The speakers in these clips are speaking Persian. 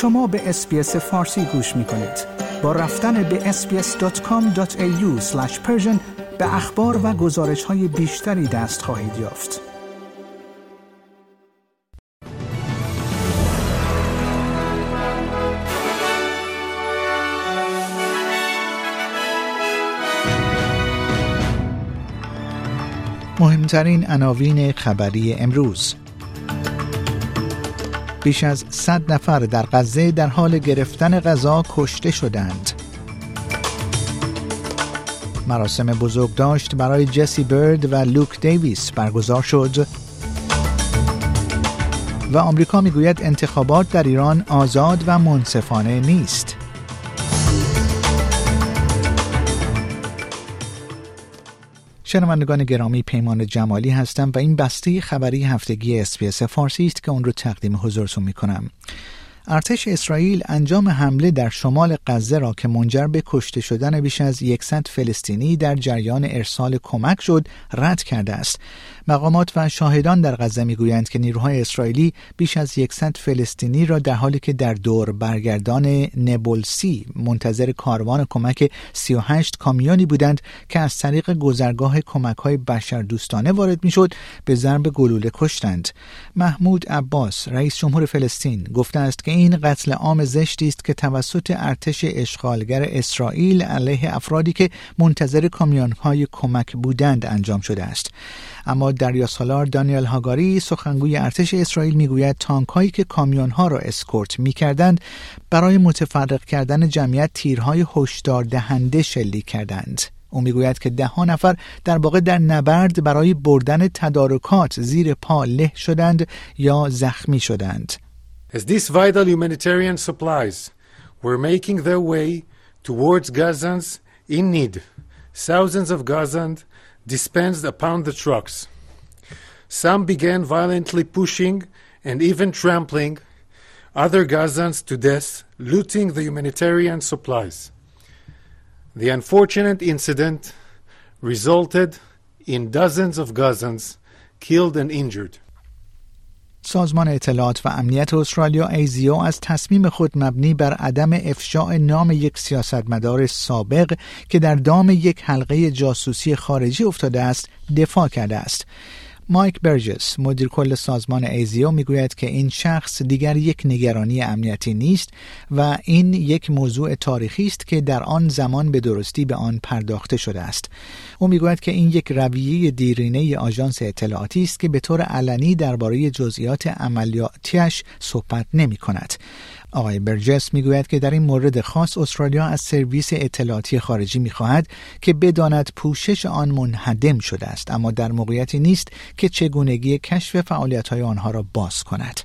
شما به اسپیس فارسی گوش می کنید. با رفتن به sbs.com.au به اخبار و گزارش های بیشتری دست خواهید یافت. مهمترین عناوین خبری امروز بیش از 100 نفر در غزه در حال گرفتن غذا کشته شدند. مراسم بزرگداشت برای جسی برد و لوک دیویس برگزار شد و آمریکا می‌گوید انتخابات در ایران آزاد و منصفانه نیست. شنوندگان گرامی پیمان جمالی هستم و این بسته خبری هفتگی اس‌بی‌اس فارسی است که اون رو تقدیم حضورتون می کنم. ارتش اسرائیل انجام حمله در شمال غزه را که منجر به کشته شدن بیش از 100 فلسطینی در جریان ارسال کمک شد رد کرده است. مقامات و شاهدان در غزه می‌گویند که نیروهای اسرائیلی بیش از 100 فلسطینی را در حالی که در دور برگردان نبولسی منتظر کاروان کمک 38 کامیونی بودند که از طریق گذرگاه کمک های بشر دوستانه وارد می‌شد به ضرب گلوله کشتند. محمود عباس رئیس جمهور فلسطین گفته است که این قتل عام زشتی است که توسط ارتش اشغالگر اسرائیل علیه افرادی که منتظر کامیون های کمک بودند انجام شده است. اما دریا سالار دانیل هاگاری سخنگوی ارتش اسرائیل می‌گوید تانک هایی که کامیون ها را اسکورت می کردند برای متفرق کردن جمعیت تیرهای هشدار دهنده شلیک کردند. او می‌گوید که ده ها نفر در واقع در نبرد برای بردن تدارکات زیر پا له شدند یا زخمی شدند. As these vital humanitarian supplies were making their way towards Gazans in need, thousands of Gazans dispensed upon the trucks. Some began violently pushing and even trampling other Gazans to death, looting the humanitarian supplies. The unfortunate incident resulted in dozens of Gazans killed and injured. سازمان اطلاعات و امنیت استرالیا ایزیو از تصمیم خود مبنی بر عدم افشای نام یک سیاستمدار سابق که در دام یک حلقه جاسوسی خارجی افتاده است دفاع کرده است. مایک برجس مدیر کل سازمان ایزیو می‌گوید که این شخص دیگر یک نگرانی امنیتی نیست و این یک موضوع تاریخی است که در آن زمان به درستی به آن پرداخته شده است. او می‌گوید که این یک رویه دیرینه آژانس اطلاعاتی است که به طور علنی درباره جزئیات عملیاتیش صحبت نمی کند آقای برجس می‌گوید که در این مورد خاص استرالیا از سرویس اطلاعاتی خارجی می‌خواهد که بداند پوشش آن منهدم شده است اما در موقعیتی نیست که چگونگی کشف فعالیت های آنها را باز کند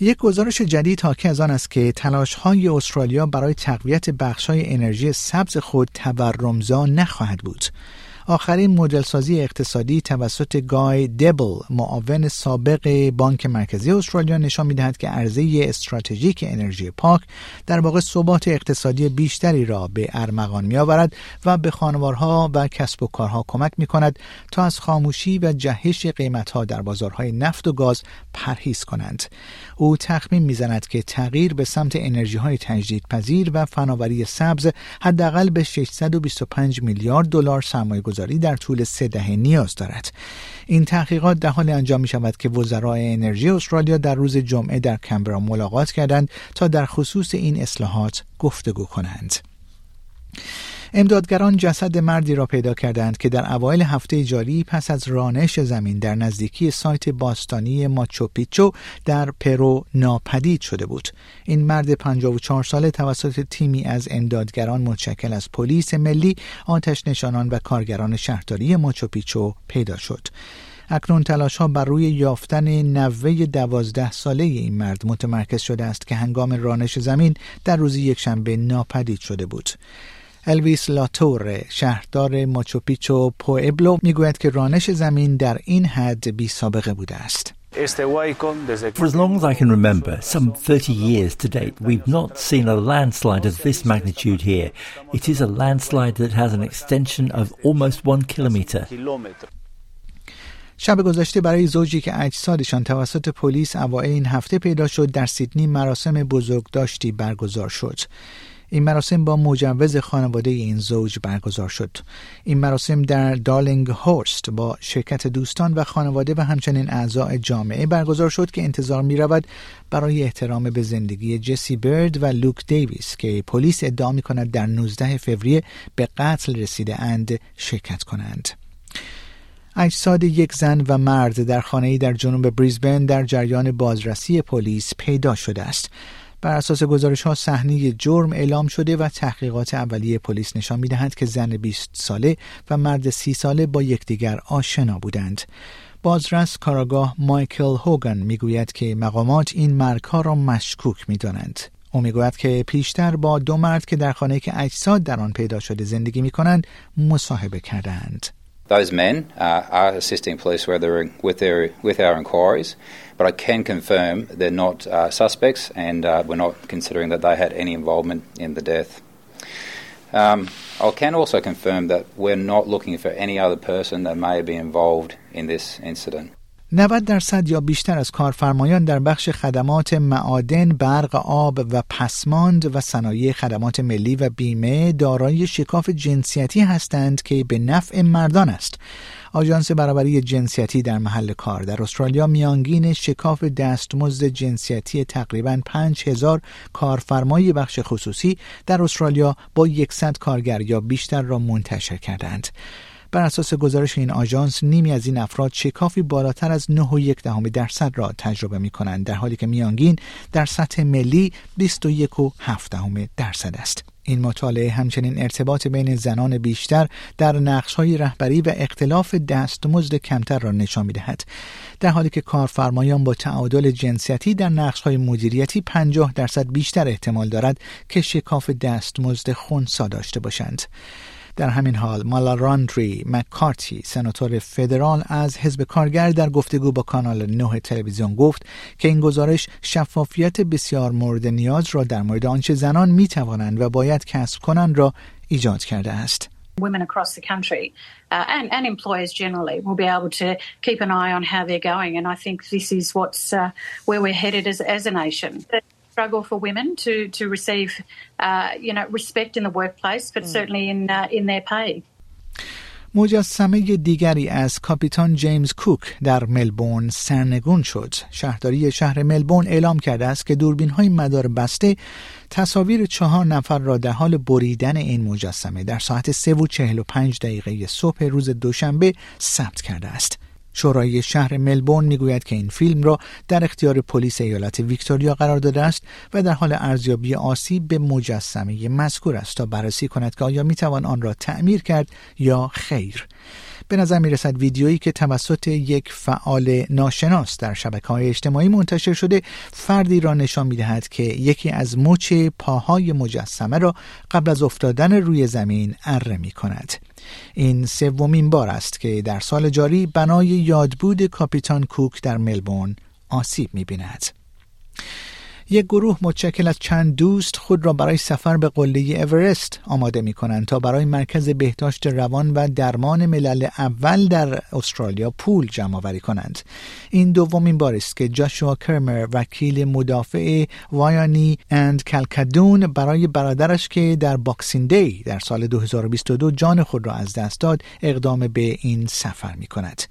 یک گزارش جدید حاکی از آن است که تلاش های استرالیا برای تقویت بخش های انرژی سبز خود تورمزا نخواهد بود. آخرین مدلسازی اقتصادی توسط گای دبل معاون سابق بانک مرکزی استرالیا نشان می‌دهد که عرضه استراتژیک انرژی پاک در واقع ثبات اقتصادی بیشتری را به ارمغان می آورد و به خانوارها و کسب و کارها کمک می کند تا از خاموشی و جهش قیمتها در بازارهای نفت و گاز پرهیز کنند. او تخمین می‌زند که تغییر به سمت انرژی های تجدیدپذیر و فناوری سبز حداقل به 625 میلیارد دلار سرمایه در طول سه دهه نیاز دارد. این تحقیقات در حال انجام می شود که وزرای انرژی استرالیا در روز جمعه در کمبرا ملاقات کردند تا در خصوص این اصلاحات گفتگو کنند. امدادگران جسد مردی را پیدا کردند که در اوایل هفته جاری پس از رانش زمین در نزدیکی سایت باستانی ماچوپیچو در پرو ناپدید شده بود. این مرد 54 ساله توسط تیمی از امدادگران متشکل از پلیس ملی، آتش نشانان و کارگران شهرداری ماچوپیچو پیدا شد. اکنون تلاش ها بر روی یافتن نوه دوازده ساله این مرد متمرکز شده است که هنگام رانش زمین در روز یکشنبه ناپدید شده بود. الویس لاتور شهردار ماچوپیچو پوئبلو می‌گوید که رانش زمین در این حد بی سابقه بوده است. For as long as I can remember, some 30 years to date, we've not seen a landslide of this magnitude here. It is a landslide that has an extension of almost one kilometre. شب گذشته برای زوجی که اجسادشان توسط پلیس اوایل این هفته پیدا شد در سیدنی مراسم بزرگداشتی برگزار شد. این مراسم با مجوز خانواده این زوج برگزار شد. این مراسم در دارلینگ هورست با شرکت دوستان و خانواده و همچنین اعضای جامعه برگزار شد که انتظار می رود برای احترام به زندگی جسی برد و لوک دیویس که پلیس ادعا می کند در 19 فوریه به قتل رسیده اند شرکت کنند. اجساد یک زن و مرد در خانه‌ای در جنوب بریزبن در جریان بازرسی پلیس پیدا شده است. بر اساس گزارش ها صحنه جرم اعلام شده و تحقیقات اولیه پلیس نشان می‌دهند که زن 20 ساله و مرد 30 ساله با یکدیگر آشنا بودند. بازرس کاراگاه مایکل هوگان می‌گوید که مقامات این مرگها را مشکوک می‌دانند. او می‌گوید که پیشتر با دو مرد که در خانه که اجساد در آن پیدا شده زندگی می کنند مصاحبه کردند. Those men uh, are assisting police with their, with, our inquiries, but I can confirm they're not uh, suspects and uh, we're not considering that they had any involvement in the death. Um, I can also confirm that we're not looking for any other person that may be involved in this incident. 90 درصد یا بیشتر از کارفرمایان در بخش خدمات معادن، برق، آب و پسماند و صنایع خدمات ملی و بیمه دارای شکاف جنسیتی هستند که به نفع مردان است. آژانس برابری جنسیتی در محل کار در استرالیا میانگین شکاف دستمزد جنسیتی تقریبا 5000 کارفرمای بخش خصوصی در استرالیا با 100 کارگر یا بیشتر را منتشر کردند. بر اساس گزارش این آژانس نیمی از این افراد شکافی بالاتر از 9.1 درصد را تجربه می کنند در حالی که میانگین در سطح ملی 21.7 درصد است. این مطالعه همچنین ارتباط بین زنان بیشتر در نقشهای رهبری و اختلاف دستمزد کمتر را نشان می‌دهد در حالی که کارفرمایان با تعادل جنسیتی در نقشهای مدیریتی 50 درصد بیشتر احتمال دارد که شکاف دستمزد خونسا داشته باشند در همین حال مالاراندری مکارتی سناتور فدرال از حزب کارگر در گفتگو با کانال 9 تلویزیون گفت که این گزارش شفافیت بسیار مورد نیاز را در مورد آنچه زنان می توانند و باید کسب کنند را ایجاد کرده است. women across the country uh, and, and employers generally will be able to keep an eye on how they're going. And I think this is what's uh, where we're headed as, as a nation. Struggle for women to to receive, uh, you know, respect in the workplace, but mm. certainly in uh, in their pay. مجسمه دیگری از کاپیتان جیمز کوک در ملبورن سرنگون شد. شهرداری شهر ملبورن اعلام کرده است که دوربین های مدار بسته تصاویر چهار نفر را در حال بریدن این مجسمه در ساعت 3 و 45 دقیقه صبح روز دوشنبه ثبت کرده است. شورای شهر ملبورن می‌گوید که این فیلم را در اختیار پلیس ایالت ویکتوریا قرار داده است و در حال ارزیابی آسیب به مجسمه مذکور است تا بررسی کند که آیا می‌توان آن را تعمیر کرد یا خیر. به نظر می رسد ویدیویی که توسط یک فعال ناشناس در شبکه های اجتماعی منتشر شده فردی را نشان می دهد که یکی از مچ پاهای مجسمه را قبل از افتادن روی زمین اره می کند. این سومین بار است که در سال جاری بنای یادبود کاپیتان کوک در ملبورن آسیب می بیند. یک گروه متشکل از چند دوست خود را برای سفر به قله اورست آماده می کنند تا برای مرکز بهداشت روان و درمان ملل اول در استرالیا پول جمع آوری کنند. این دومین بار است که جاشوا کرمر وکیل مدافع وایانی and کلکدون برای برادرش که در Boxing Day در سال 2022 جان خود را از دست داد اقدام به این سفر می کند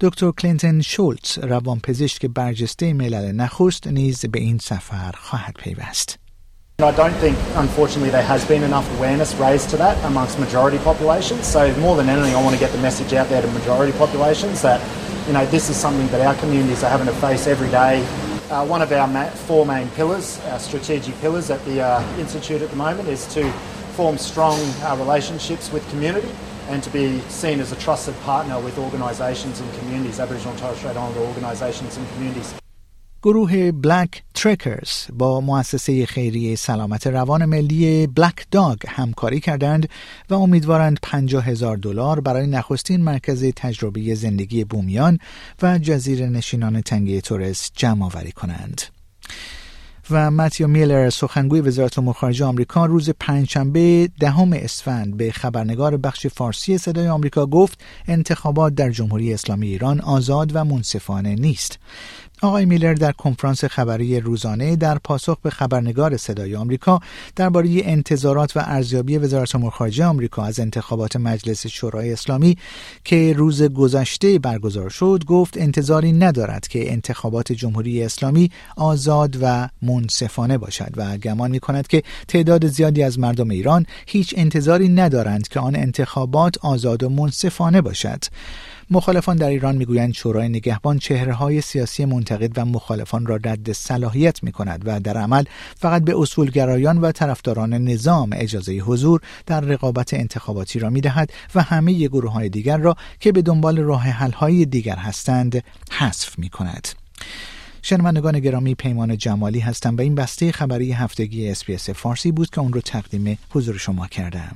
دکتر کلینتون شولتز روانپزشک برجسته ملل نخست نیز به این سفر خواهد پیوست. I don't think, unfortunately, there has been enough awareness raised to that amongst majority populations. So, more than anything, I want to get the message out there to majority populations that, you know, this is something that our communities are having to face every day. Uh, one of our ma- four main pillars, our strategic pillars at the uh, Institute at the moment, is to form strong uh, relationships with community. and to be seen as a trusted partner with organisations and communities, Aboriginal and Torres Strait Islander organisations and communities. گروه بلک ترکرز با مؤسسه خیریه سلامت روان ملی بلک داگ همکاری کردند و امیدوارند 50 هزار دلار برای نخستین مرکز تجربه زندگی بومیان و جزیره نشینان تنگه تورس جمع آوری کنند. و متیو میلر سخنگوی وزارت امور خارجه آمریکا روز پنجشنبه دهم اسفند. به خبرنگار بخش فارسی صدای آمریکا گفت انتخابات در جمهوری اسلامی ایران آزاد و منصفانه نیست. آقای میلر در کنفرانس خبری روزانه در پاسخ به خبرنگار صدای آمریکا درباره انتظارات و ارزیابی وزارت امور خارجه آمریکا از انتخابات مجلس شورای اسلامی که روز گذشته برگزار شد گفت انتظاری ندارد که انتخابات جمهوری اسلامی آزاد و منصفانه باشد و گمان می کند که تعداد زیادی از مردم ایران هیچ انتظاری ندارند که آن انتخابات آزاد و منصفانه باشد. مخالفان در ایران می‌گویند شورای نگهبان چهره های سیاسی منتقد و مخالفان را رد صلاحیت می کند و در عمل فقط به اصولگرایان و طرفداران نظام اجازه حضور در رقابت انتخاباتی را می دهد و همه گروه های دیگر را که به دنبال راه حل های دیگر هستند حذف می کند. شنوندگان گرامی پیمان جمالی هستم و این بسته خبری هفتگی اسپیس فارسی بود که اون رو تقدیم حضور شما کردم.